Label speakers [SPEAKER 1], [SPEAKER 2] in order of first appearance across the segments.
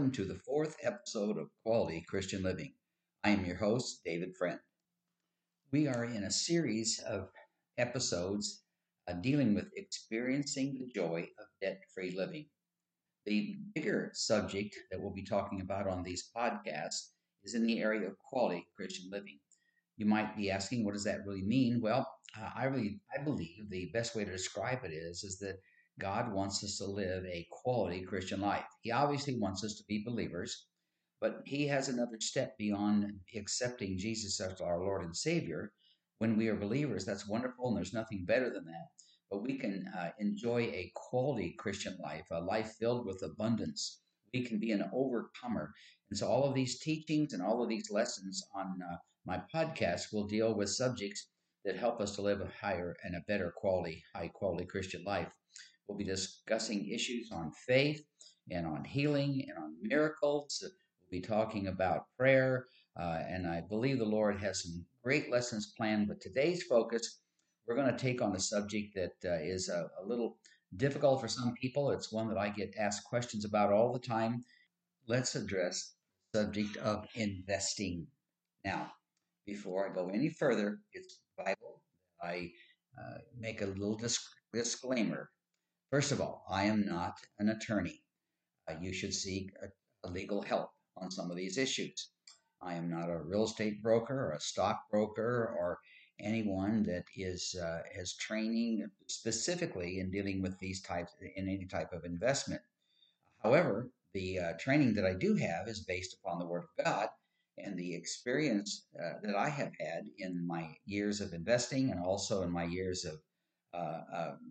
[SPEAKER 1] Welcome to the fourth episode of Quality Christian Living. I am your host, David Friend. We are in a series of episodes uh, dealing with experiencing the joy of debt free living. The bigger subject that we'll be talking about on these podcasts is in the area of quality Christian living. You might be asking, what does that really mean? Well, uh, I really I believe the best way to describe it is is that God wants us to live a quality Christian life. He obviously wants us to be believers, but He has another step beyond accepting Jesus as our Lord and Savior. When we are believers, that's wonderful, and there's nothing better than that. But we can uh, enjoy a quality Christian life, a life filled with abundance. We can be an overcomer. And so, all of these teachings and all of these lessons on uh, my podcast will deal with subjects that help us to live a higher and a better quality, high quality Christian life. We'll be discussing issues on faith and on healing and on miracles. We'll be talking about prayer. Uh, and I believe the Lord has some great lessons planned. But today's focus, we're going to take on a subject that uh, is a, a little difficult for some people. It's one that I get asked questions about all the time. Let's address the subject of investing. Now, before I go any further, it's vital I uh, make a little disc- disclaimer. First of all, I am not an attorney. Uh, you should seek a, a legal help on some of these issues. I am not a real estate broker or a stockbroker or anyone that is uh, has training specifically in dealing with these types in any type of investment. However, the uh, training that I do have is based upon the Word of God and the experience uh, that I have had in my years of investing and also in my years of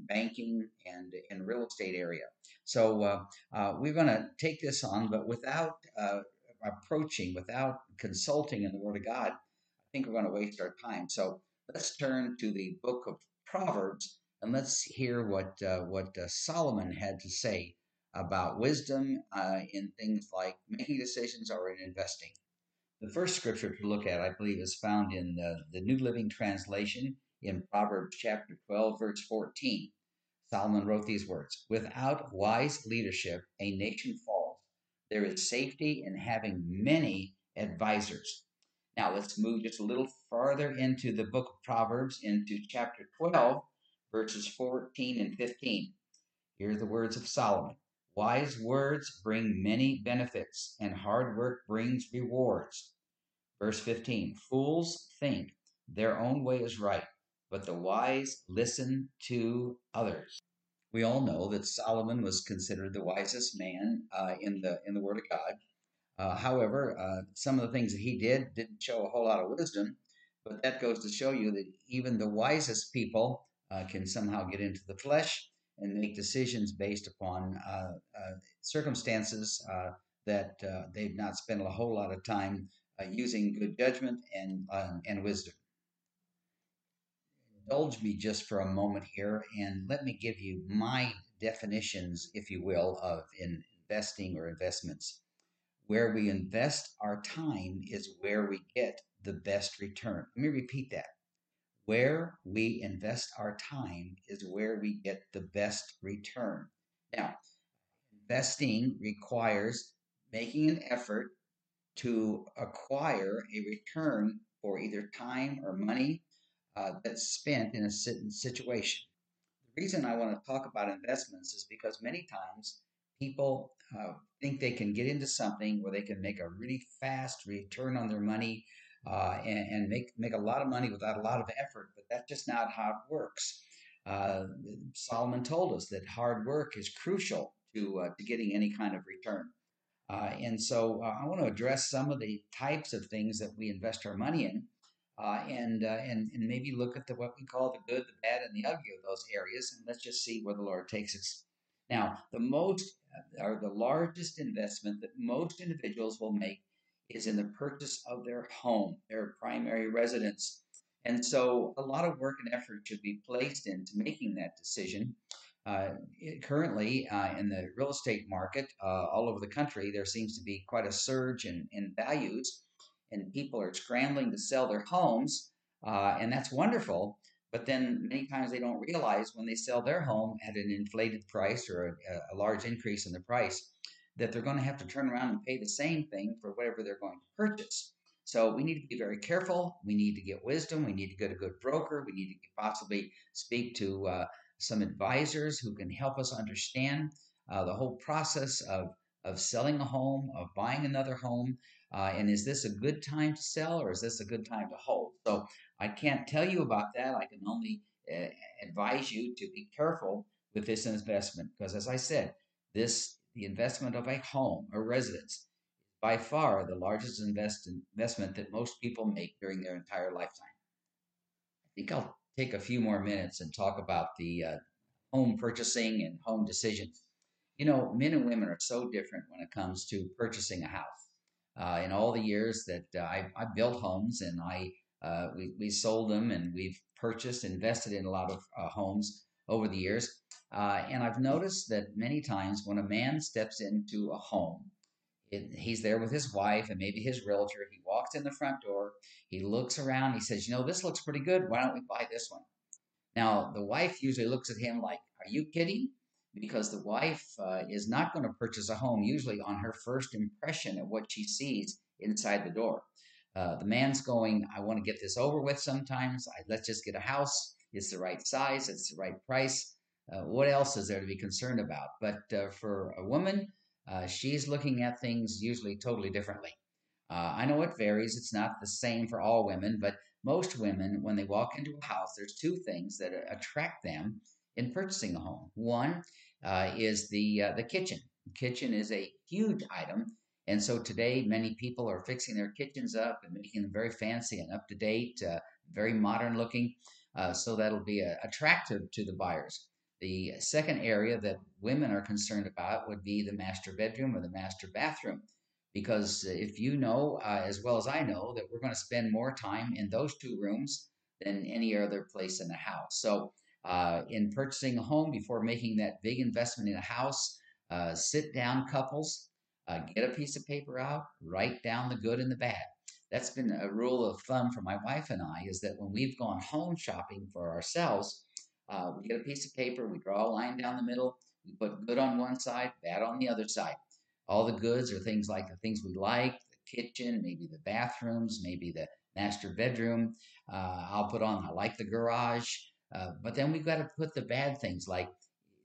[SPEAKER 1] banking and in real estate area. So uh, we're going to take this on, but without approaching, without consulting in the Word of God, I think we're going to waste our time. So let's turn to the book of Proverbs and let's hear what uh, what uh, Solomon had to say about wisdom uh, in things like making decisions or in investing. The first scripture to look at, I believe, is found in the, the New Living Translation, in Proverbs chapter 12, verse 14. Solomon wrote these words Without wise leadership, a nation falls. There is safety in having many advisors. Now let's move just a little farther into the book of Proverbs, into chapter 12, verses 14 and 15. Here are the words of Solomon Wise words bring many benefits, and hard work brings rewards. Verse 15 Fools think their own way is right, but the wise listen to others. We all know that Solomon was considered the wisest man uh, in the in the Word of God. Uh, however, uh, some of the things that he did didn't show a whole lot of wisdom, but that goes to show you that even the wisest people uh, can somehow get into the flesh and make decisions based upon uh, uh, circumstances that they've not spent a whole lot of time using good judgment and and wisdom indulge me just for a moment here and let me give you my definitions, if you will, of investing or investments. Where we invest our time is where we get the best return. Let me repeat that. Where we invest our time is where we get the best return. Now, investing requires making an effort to acquire a return for either time or money uh, that's spent in a situation. The reason I want to talk about investments is because many times people uh, think they can get into something where they can make a really fast return on their money uh, and, and, make make a lot of money without a lot of effort. But that's just not how it works. Uh, Solomon told us that hard work is crucial to uh, to getting any kind of return. And so I want to address some of the types of things that we invest our money in uh, and, uh, and and maybe look at the what we call the good, the bad, and the ugly of those areas, and let's just see where the Lord takes us. Now, the most uh, or the largest investment that most individuals will make is in the purchase of their home, their primary residence. And so, a lot of work and effort should be placed into making that decision. Uh, it, currently, uh, in the real estate market uh, all over the country, there seems to be quite a surge in, in values and people are scrambling to sell their homes, uh, and that's wonderful. But then many times they don't realize when they sell their home at an inflated price or a, a large increase in the price that they're going to have to turn around and pay the same thing for whatever they're going to purchase. So we need to be very careful. We need to get wisdom. We need to get a good broker. We need to possibly speak to uh, some advisors who can help us understand uh, the whole process of of selling a home, of buying another home, uh, and is this a good time to sell or is this a good time to hold? So I can't tell you about that. I can only uh, advise you to be careful with this investment because, as I said, this the investment of a home, a residence, by far the largest invest, investment that most people make during their entire lifetime. I think I'll take a few more minutes and talk about the uh, home purchasing and home decisions. You know, men and women are so different when it comes to purchasing a house. Uh, in all the years that uh, I, I, built homes and I uh, we, we sold them and we've purchased, invested in a lot of uh, homes over the years. Uh, and I've noticed that many times when a man steps into a home, it, he's there with his wife and maybe his realtor. He walks in the front door, he looks around, he says, You know, this looks pretty good. Why don't we buy this one? Now, the wife usually looks at him like, Are you kidding? Because the wife uh, is not going to purchase a home usually on her first impression of what she sees inside the door. Uh, the man's going, I want to get this over with sometimes. I, let's just get a house. It's the right size, it's the right price. Uh, what else is there to be concerned about? But uh, for a woman, uh, she's looking at things usually totally differently. Uh, I know it varies, it's not the same for all women, but most women, when they walk into a house, there's two things that attract them in purchasing a home. One uh, is the, uh, the kitchen. The kitchen is a huge item. And so today, many people are fixing their kitchens up and making them very fancy and up to date, very modern looking. so that'll be attractive to the buyers. The second area that women are concerned about would be the master bedroom or the master bathroom. Because if you know, uh, as well as I know, that we're going to spend more time in those two rooms than any other place in the house. So, uh, in purchasing a home, before making that big investment in a house, uh, sit down couples, uh, get a piece of paper out, write down the good and the bad. That's been a rule of thumb for my wife and I is that when we've gone home shopping for ourselves, uh, we get a piece of paper, we draw a line down the middle, we put good on one side, bad on the other side. All the goods are things like the things we like, the kitchen, maybe the bathrooms, maybe the master bedroom. Uh, I'll put on, I like the garage. Uh, but then we've got to put the bad things like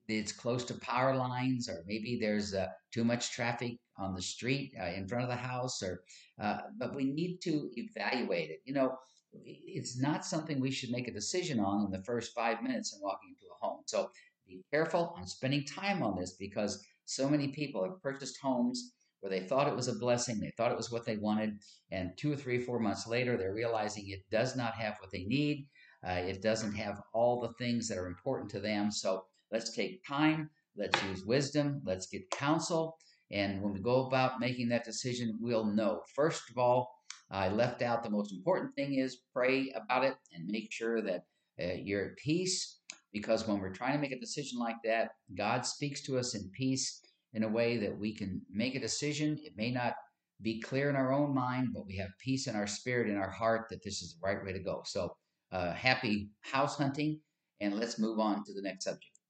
[SPEAKER 1] it's close to power lines, or maybe there's uh, too much traffic on the street uh, in front of the house, or uh, but we need to evaluate it. You know, it's not something we should make a decision on in the first five minutes in walking into a home. So be careful on spending time on this because so many people have purchased homes where they thought it was a blessing, they thought it was what they wanted, and two or three, four months later, they're realizing it does not have what they need. Uh, it doesn't have all the things that are important to them. So let's take time, let's use wisdom, let's get counsel. And when we go about making that decision, we'll know, first of all, I left out the most important thing is pray about it and make sure that uh, you're at peace because when we're trying to make a decision like that, God speaks to us in peace in a way that we can make a decision. It may not be clear in our own mind, but we have peace in our spirit, in our heart that this is the right way to go. So, uh, happy house hunting, and let's move on to the next subject.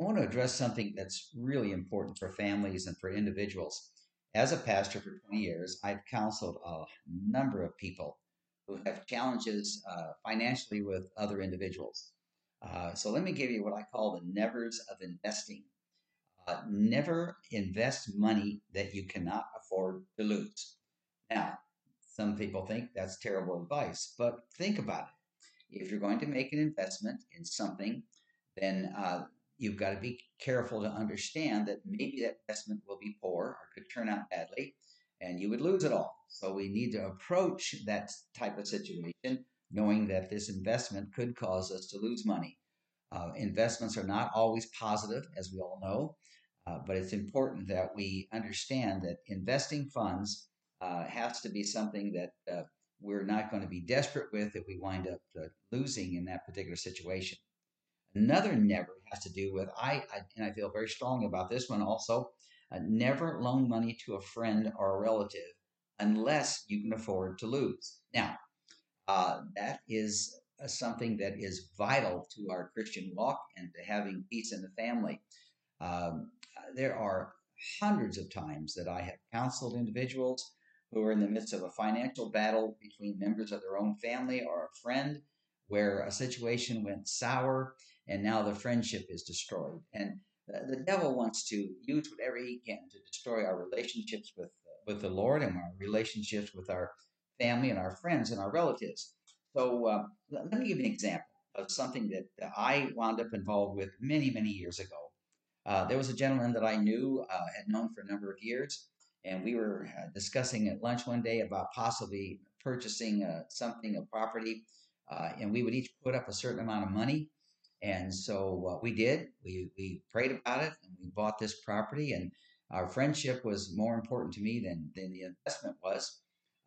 [SPEAKER 1] I want to address something that's really important for families and for individuals. As a pastor for 20 years, I've counseled a number of people who have challenges uh, financially with other individuals. Uh, so let me give you what I call the nevers of investing. Uh, never invest money that you cannot afford to lose. Now, some people think that's terrible advice, but think about it. If you're going to make an investment in something, then uh, you've got to be careful to understand that maybe that investment will be poor or could turn out badly and you would lose it all. So we need to approach that type of situation knowing that this investment could cause us to lose money. Uh, investments are not always positive, as we all know, uh, but it's important that we understand that investing funds uh, has to be something that uh, we're not going to be desperate with if we wind up uh, losing in that particular situation. Another never has to do with I, I and I feel very strong about this one also. Uh, never loan money to a friend or a relative unless you can afford to lose. Now, uh, that is uh, something that is vital to our Christian walk and to having peace in the family. Um, there are hundreds of times that I have counseled individuals who are in the midst of a financial battle between members of their own family or a friend where a situation went sour and now the friendship is destroyed. And the devil wants to use whatever he can to destroy our relationships with with the Lord and our relationships with our family and our friends and our relatives. So uh, let, me give you an example of something that I wound up involved with many, many years ago. Uh, there was a gentleman that I knew, uh, had known for a number of years, and we were uh, discussing at lunch one day about possibly purchasing uh, something, a property, uh, and we would each put up a certain amount of money. And so what we did, we, we prayed about it and we bought this property and our friendship was more important to me than, than the investment was.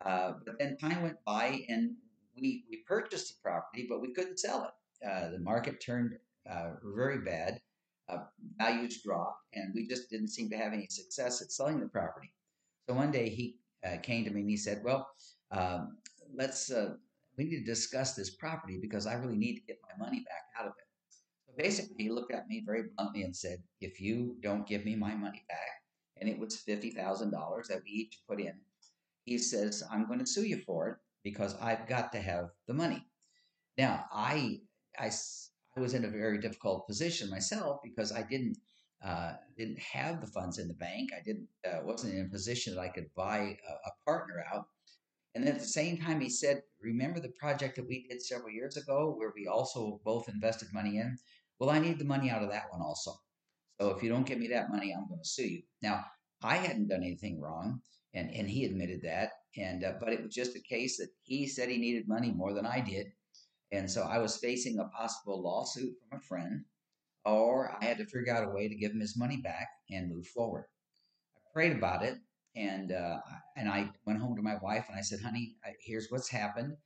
[SPEAKER 1] Uh, but then time went by and we, we purchased the property, but we couldn't sell it. Uh, the market turned uh, very bad, values dropped, and we just didn't seem to have any success at selling the property. So one day he uh, came to me and he said, Well, um, let's, uh, we need to discuss this property because I really need to get my money back out of it. So basically, he looked at me very bluntly and said, If you don't give me my money back, and it was $50,000 that we each put in, he says, I'm going to sue you for it because I've got to have the money. Now, I, I, I was in a very difficult position myself because I didn't uh, didn't have the funds in the bank. I didn't uh, wasn't in a position that I could buy a, a, partner out. And then at the same time, he said, "Remember the project that we did several years ago, where we also both invested money in? Well, I need the money out of that one also. So if you don't give me that money, I'm going to sue you." Now, I hadn't done anything wrong and and he admitted that. And uh, but it was just a case that he said he needed money more than I did, and so I was facing a possible lawsuit from a friend, or I had to figure out a way to give him his money back and move forward. I prayed about it, and uh, and I went home to my wife and I said, "Honey, here's what's happened."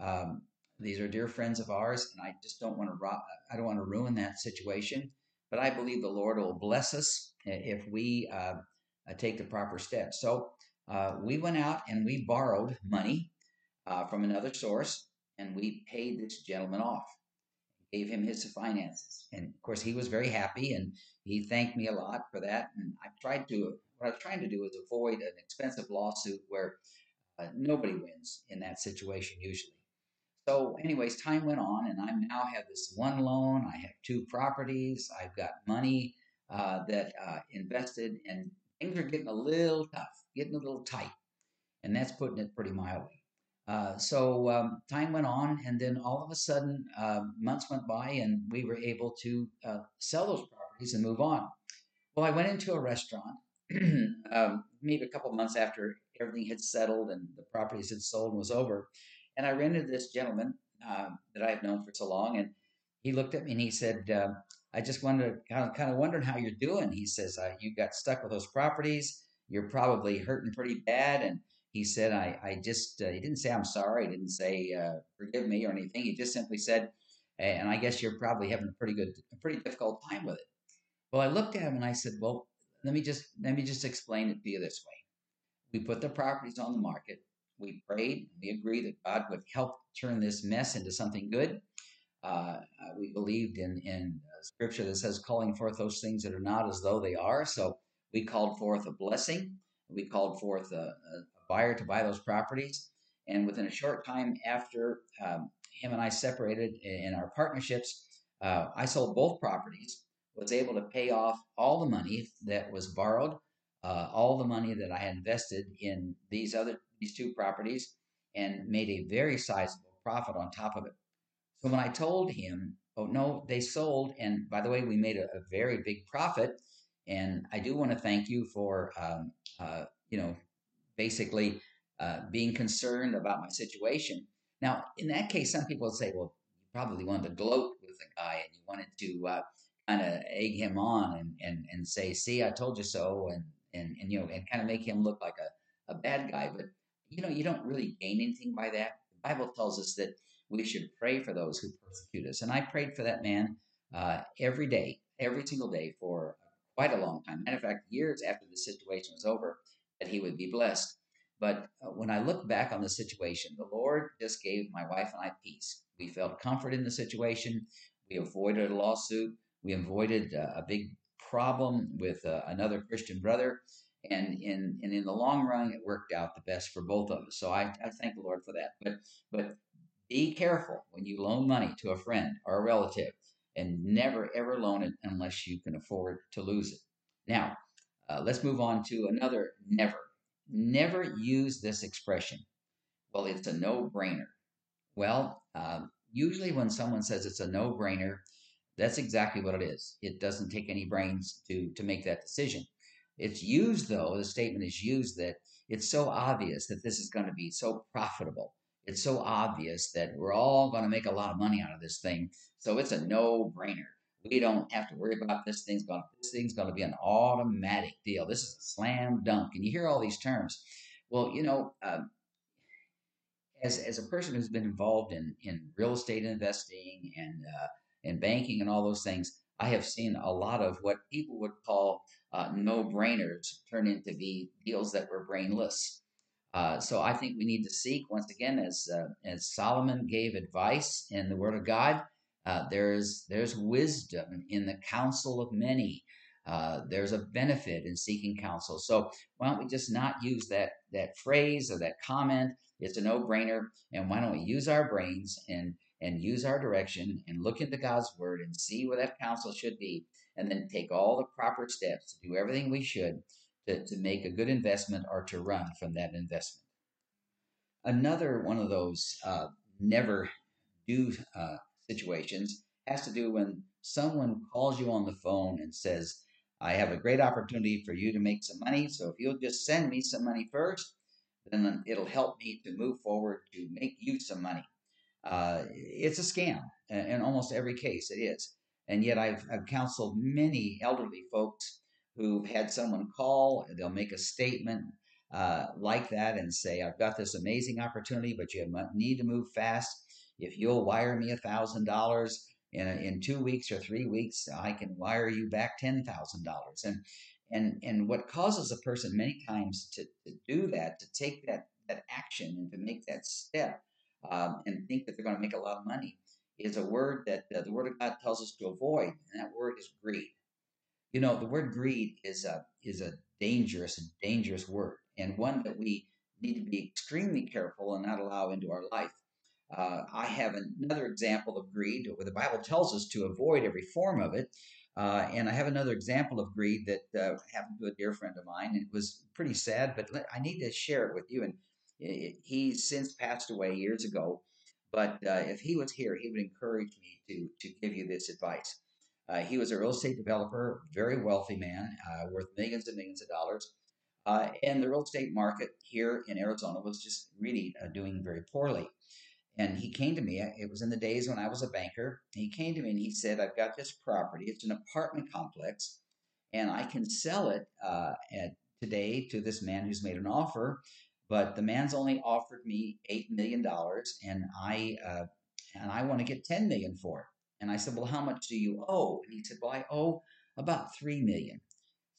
[SPEAKER 1] Um, these are dear friends of ours, and I just don't want to. Ro- I don't want to ruin that situation. But I believe the Lord will bless us if we uh, uh take the proper steps. So uh, we went out and we borrowed money uh, from another source and we paid this gentleman off, gave him his finances. And of course, he was very happy and he thanked me a lot for that. And I tried to, what I was trying to do is avoid an expensive lawsuit where uh, nobody wins in that situation usually. So, anyways, time went on, and I now have this one loan. I have two properties. I've got money uh, that uh, invested, and things are getting a little tough getting a little tight. And that's putting it pretty mildly. Uh, so um, time went on, and then all of a sudden, uh, months went by, and we were able to uh, sell those properties and move on. Well, I went into a restaurant um, maybe a couple months after everything had settled and the properties had sold and was over, and I rented this gentleman um, that I have known for so long, and he looked at me and he said, um, "I just wondered, kind of, kind of wondering how you're doing." He says, uh, "You got stuck with those properties." you're probably hurting pretty bad. And he said, I, I just, uh, he didn't say, I'm sorry. He didn't say, uh, forgive me or anything. He just simply said, and I guess you're probably having a pretty good, a pretty difficult time with it. Well, I looked at him and I said, well, let me just, let me just explain it to you this way. We put the properties on the market. We prayed. We agreed that God would help turn this mess into something good. Uh, uh we believed in in uh, scripture that says calling forth those things that are not as though they are. So we called forth a blessing. We called forth a, a buyer to buy those properties. And within a short time after um, him and I separated in our partnerships, uh, I sold both properties, was able to pay off all the money that was borrowed, uh, all the money that I had invested in these other these two properties, and made a very sizable profit on top of it. So when I told him, "Oh no, they sold," and by the way, we made a, a very big profit and I do want to thank you for, um, uh, you know, basically uh, being concerned about my situation. Now, in that case, some people say, well, you probably wanted to gloat with the guy and you wanted to uh, kind of egg him on and, and, and say, see, I told you so, and, and, and you know, and kind of make him look like a, a bad guy. But, you know, you don't really gain anything by that. The Bible tells us that we should pray for those who persecute us. And I prayed for that man uh, every day, every single day for quite a long time. Matter of fact, years after the situation was over, that he would be blessed. But uh, when I look back on the situation, the Lord just gave my wife and I peace. We felt comfort in the situation. We avoided a lawsuit. We avoided uh, a big problem with uh, another Christian brother. And in, and in the long run, it worked out the best for both of us. So I, I thank the Lord for that. But, but be careful when you loan money to a friend or a relative and never ever loan it unless you can afford to lose it. Now, uh, let's move on to another never. Never use this expression. Well, it's a no brainer. Well, uh, usually when someone says it's a no brainer, that's exactly what it is. It doesn't take any brains to, to make that decision. It's used, though, the statement is used that it's so obvious that this is going to be so profitable it's so obvious that we're all going to make a lot of money out of this thing. So it's a no brainer. We don't have to worry about this thing's going. This thing's going to be an automatic deal. This is a slam dunk. And you hear all these terms. Well, you know, um, as as a person who's been involved in in real estate investing and uh, and banking and all those things, I have seen a lot of what people would call uh, no brainers turn into be deals that were brainless. Uh, so I think we need to seek once again, as uh, as Solomon gave advice in the Word of God. Uh, there's there's wisdom in the counsel of many. Uh, there's a benefit in seeking counsel. So why don't we just not use that that phrase or that comment? It's a no brainer. And why don't we use our brains and and use our direction and look into God's Word and see where that counsel should be, and then take all the proper steps to do everything we should to, to make a good investment or to run from that investment. Another one of those uh, never do uh, situations has to do when someone calls you on the phone and says, I have a great opportunity for you to make some money. So if you'll just send me some money first, then it'll help me to move forward to make you some money. Uh, it's a scam in almost every case, it is. And yet I've, I've counseled many elderly folks who've had someone call, they'll make a statement uh, like that and say, I've got this amazing opportunity, but you need to move fast. If you'll wire me a thousand dollars in in two weeks or three weeks, I can wire you back ten thousand dollars. And and and what causes a person many times to, to do that, to take that that action and to make that step, um, and think that they're going to make a lot of money, is a word that uh, the Word of God tells us to avoid, and that word is greed. You know, the word greed is a is a dangerous, dangerous word, and one that we need to be extremely careful and not allow into our life. Uh, I have another example of greed where the Bible tells us to avoid every form of it. Uh, and I have another example of greed that uh, happened to a dear friend of mine. It was pretty sad, but I need to share it with you. And it, he's since passed away years ago. But uh, if he was here, he would encourage me to, to give you this advice. Uh, he was a real estate developer, very wealthy man, uh, worth millions and millions of dollars. And the real estate market here in Arizona was just really doing very poorly. And he came to me, it was in the days when I was a banker. He came to me and he said, I've got this property, it's an apartment complex, and I can sell it uh, at, today to this man who's made an offer. But the man's only offered me $8 million, and I, uh, and I want to get 10 million for it. And I said, Well, how much do you owe? And he said, Well, I owe about three million.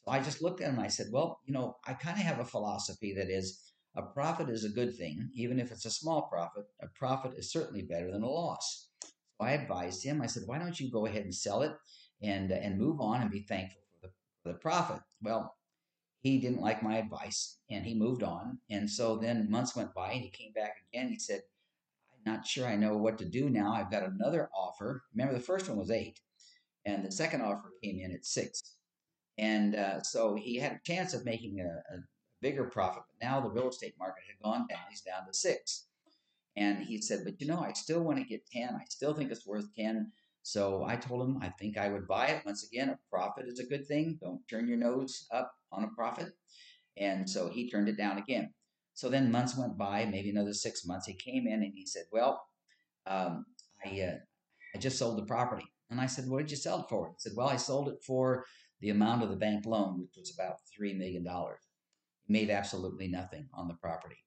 [SPEAKER 1] So I just looked at him and I said, Well, you know, I kind of have a philosophy that is a profit is a good thing, even if it's a small profit. A profit is certainly better than a loss. So I advised him, I said, Why don't you go ahead and sell it and and move on and be thankful for the for the profit? Well, he didn't like my advice and he moved on. And so then months went by and he came back again. He said, I'm not sure I know what to do now. I've got another offer. Remember, the first one was eight, and the second offer came in at six. And uh, so he had a chance of making a, a, bigger profit, but now the real estate market had gone down. He's down to six. And he said, But you know, I still want to get 10. I still think it's worth 10. So I told him I think I would buy it. Once again, a profit is a good thing. Don't turn your nose up on a profit. And so he turned it down again. So then months went by, maybe another six months. He came in and he said, "Well, um, I uh, I just sold the property." And I said, "What did you sell it for?" He said, "Well, I sold it for the amount of the bank loan, which was about three million dollars. He made absolutely nothing on the property."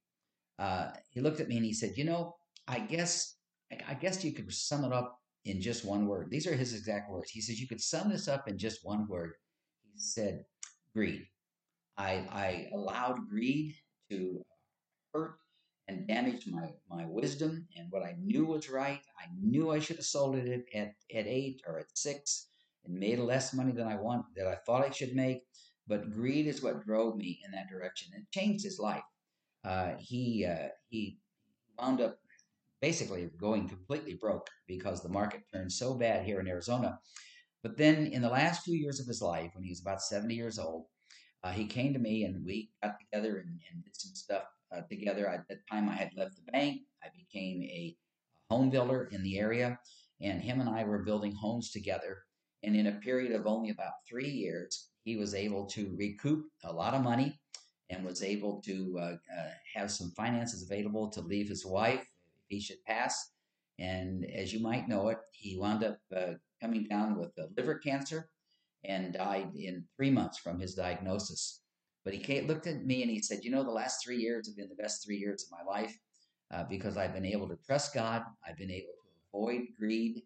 [SPEAKER 1] Uh, he looked at me and he said, "You know, I guess I guess you could sum it up in just one word. These are his exact words. He says you could sum this up in just one word. He said, greed. I, I allowed greed to hurt and damage my, my wisdom and what I knew was right. I knew I should have sold it at, at, eight or at six. and made less money than I want that I thought I should make. But greed is what drove me in that direction. It changed his life. Uh, he uh, he wound up basically going completely broke because the market turned so bad here in Arizona. But then in the last few years of his life, when he was about 70 years old, uh, he came to me and we got together and, and did some stuff uh, together. At that time, I had left the bank. I became a home builder in the area, and him and I were building homes together. And in a period of only about three years, he was able to recoup a lot of money and was able to uh, uh, have some finances available to leave his wife if he should pass. And as you might know it, he wound up uh, coming down with liver cancer and died in three months from his diagnosis. But he looked at me and he said, You know, the last three years have been the best three years of my life uh, because I've been able to trust God, I've been able to avoid greed,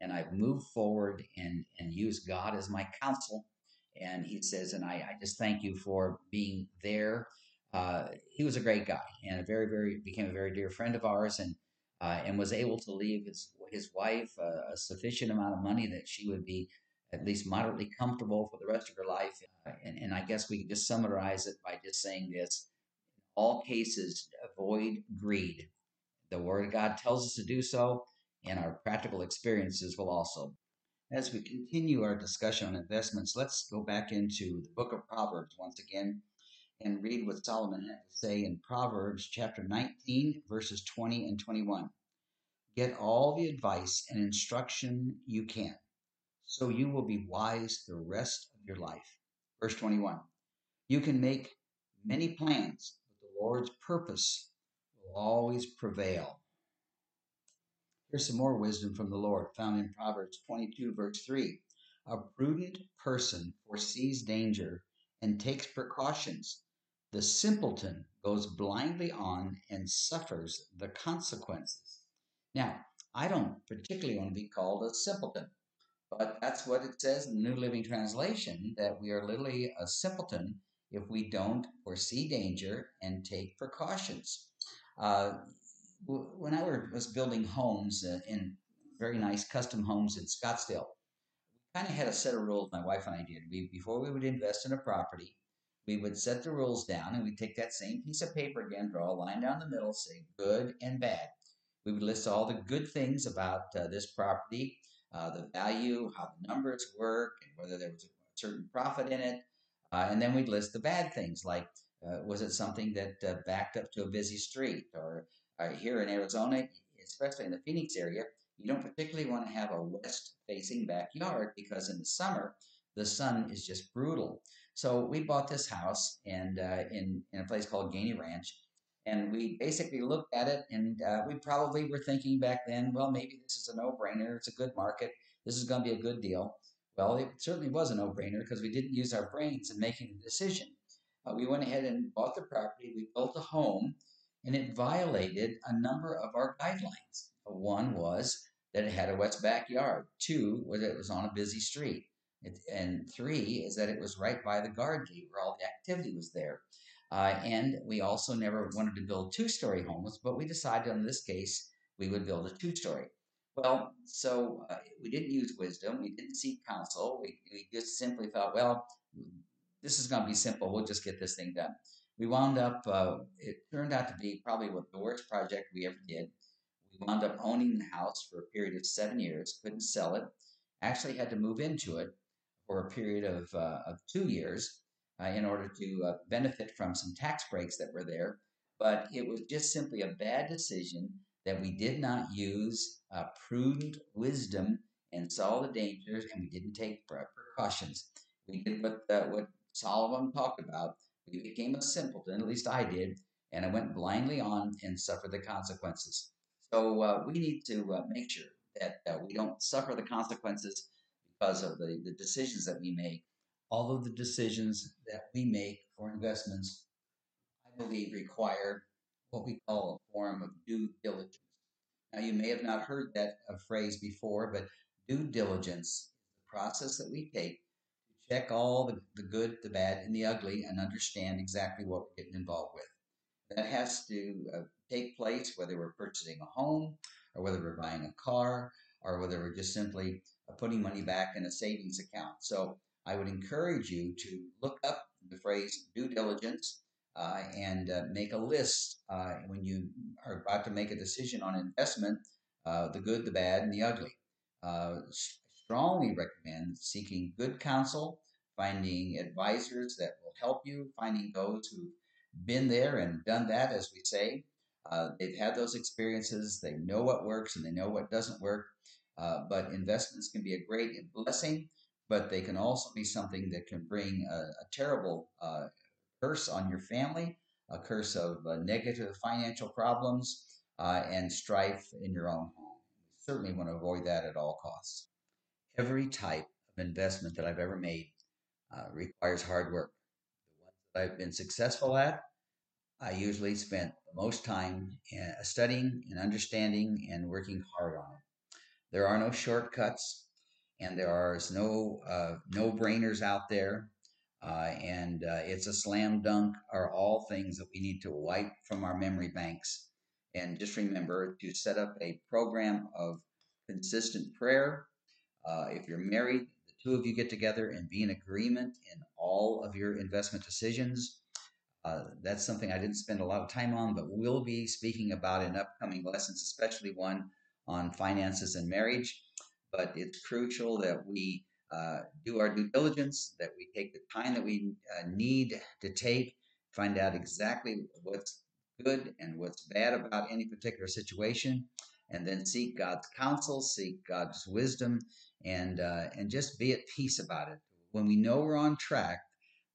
[SPEAKER 1] and I've moved forward and, and used God as my counsel. And he says, And I, I just thank you for being there. Uh, he was a great guy and a very, very, became a very dear friend of ours and, uh, and was able to leave his, his wife a sufficient amount of money that she would be at least moderately comfortable for the rest of her life. Uh, and, and I guess we can just summarize it by just saying this all cases, avoid greed. The Word of God tells us to do so, and our practical experiences will also. As we continue our discussion on investments, let's go back into the book of Proverbs once again and read what Solomon had to say in Proverbs chapter 19, verses 20 and 21. Get all the advice and instruction you can so you will be wise the rest of your life. Verse 21 You can make many plans, but the Lord's purpose will always prevail. Here's some more wisdom from the Lord found in Proverbs 22, verse 3. A prudent person foresees danger and takes precautions. The simpleton goes blindly on and suffers the consequences. Now, I don't particularly want to be called a simpleton. But that's what it says in the New Living Translation that we are literally a simpleton if we don't foresee danger and take precautions. Uh, when I was building homes uh, in very nice custom homes in Scottsdale, we kind of had a set of rules my wife and I did. We before we would invest in a property, we would set the rules down and we'd take that same piece of paper again, draw a line down the middle, say good and bad. We would list all the good things about uh, this property uh, the value, how the numbers work, and whether there was a certain profit in it. Uh, and then we'd list the bad things like uh, was it something that uh, backed up to a busy street? Or uh, here in Arizona, especially in the Phoenix area, you don't particularly want to have a west facing backyard because in the summer, the sun is just brutal. So we bought this house and uh, in, in a place called Gainey Ranch and we basically looked at it and uh, we probably were thinking back then, well, maybe this is a no brainer. It's a good market. This is going to be a good deal. Well, it certainly was a no brainer because we didn't use our brains in making the decision. Uh, we went ahead and bought the property. We built a home and it violated a number of our guidelines. One was that it had a wet backyard. Two was that it was on a busy street. It, and three is that it was right by the guard gate where all the activity was there. Uh, and we also never wanted to build two story homes, but we decided in this case we would build a two story. Well, so uh, we didn't use wisdom, we didn't seek counsel, we, we just simply thought, well, this is going to be simple, we'll just get this thing done. We wound up, uh, it turned out to be probably the worst project we ever did. We wound up owning the house for a period of seven years, couldn't sell it, actually had to move into it for a period of, uh, of two years uh, in order to uh, benefit from some tax breaks that were there. But it was just simply a bad decision that we did not use uh, prudent wisdom and saw the dangers, and we didn't take precautions. We did what uh, what Solomon talked about. We became a simpleton, at least I did, and I went blindly on and suffered the consequences. So uh, we need to uh, make sure that we don't suffer the consequences because of the, the decisions that we make all of the decisions that we make for investments, I believe, require what we call a form of due diligence. Now, you may have not heard that uh, phrase before, but due diligence is the process that we take check all the, the good, the bad, and the ugly and understand exactly what we're getting involved with. That has to uh, take place whether we're purchasing a home or whether we're buying a car or whether we're just simply putting money back in a savings account. So I would encourage you to look up the phrase due diligence uh, and uh, make a list uh, when you are about to make a decision on investment uh, the good, the bad, and the ugly. Uh, strongly recommend seeking good counsel, finding advisors that will help you, finding those who've been there and done that, as we say. Uh, they've had those experiences, they know what works and they know what doesn't work. but investments can be a great blessing but they can also be something that can bring a, a terrible uh, curse on your family, a curse of uh, negative financial problems, uh, and strife in your own home. Certainly want to avoid that at all costs. Every type of investment that I've ever made uh, requires hard work. The ones that I've been successful at, I usually spent the most time uh, studying and understanding and working hard on it. There are no shortcuts and there are no uh, no brainers out there. Uh, and uh, it's a slam dunk are all things that we need to wipe from our memory banks. And just remember to set up a program of consistent prayer. Uh, if you're married, the two of you get together and be in agreement in all of your investment decisions. Uh, that's something I didn't spend a lot of time on, but we'll be speaking about in upcoming lessons, especially one on finances and marriage but it's crucial that we uh, do our due diligence, that we take the time that we uh, need to take, find out exactly what's good and what's bad about any particular situation, and then seek God's counsel, seek God's wisdom, and uh, and just be at peace about it. When we know we're on track,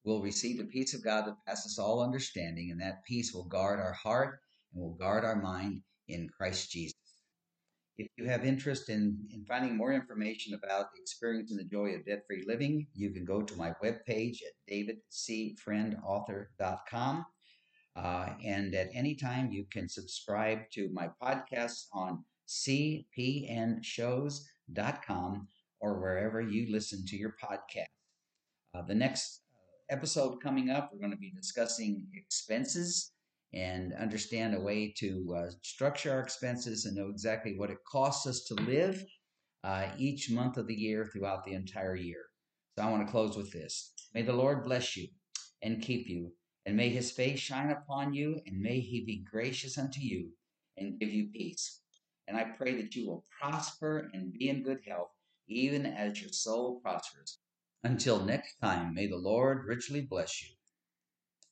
[SPEAKER 1] we'll receive the peace of God that passes all understanding, and that peace will guard our heart and will guard our mind in Christ Jesus. If you have interest in, in finding more information about experiencing the joy of debt free living, you can go to my webpage at davidcfriendauthor.com. Uh, and at any time, you can subscribe to my podcast on cpnshows.com or wherever you listen to your podcast. Uh, the next episode coming up, we're going to be discussing expenses and understand a way to uh, structure our expenses and know exactly what it costs us to live uh, each month of the year throughout the entire year. So I want to close with this. May the Lord bless you and keep you, and may his face shine upon you, and may he be gracious unto you and give you peace. And I pray that you will prosper and be in good health, even as your soul prospers. Until next time, may the Lord richly bless you.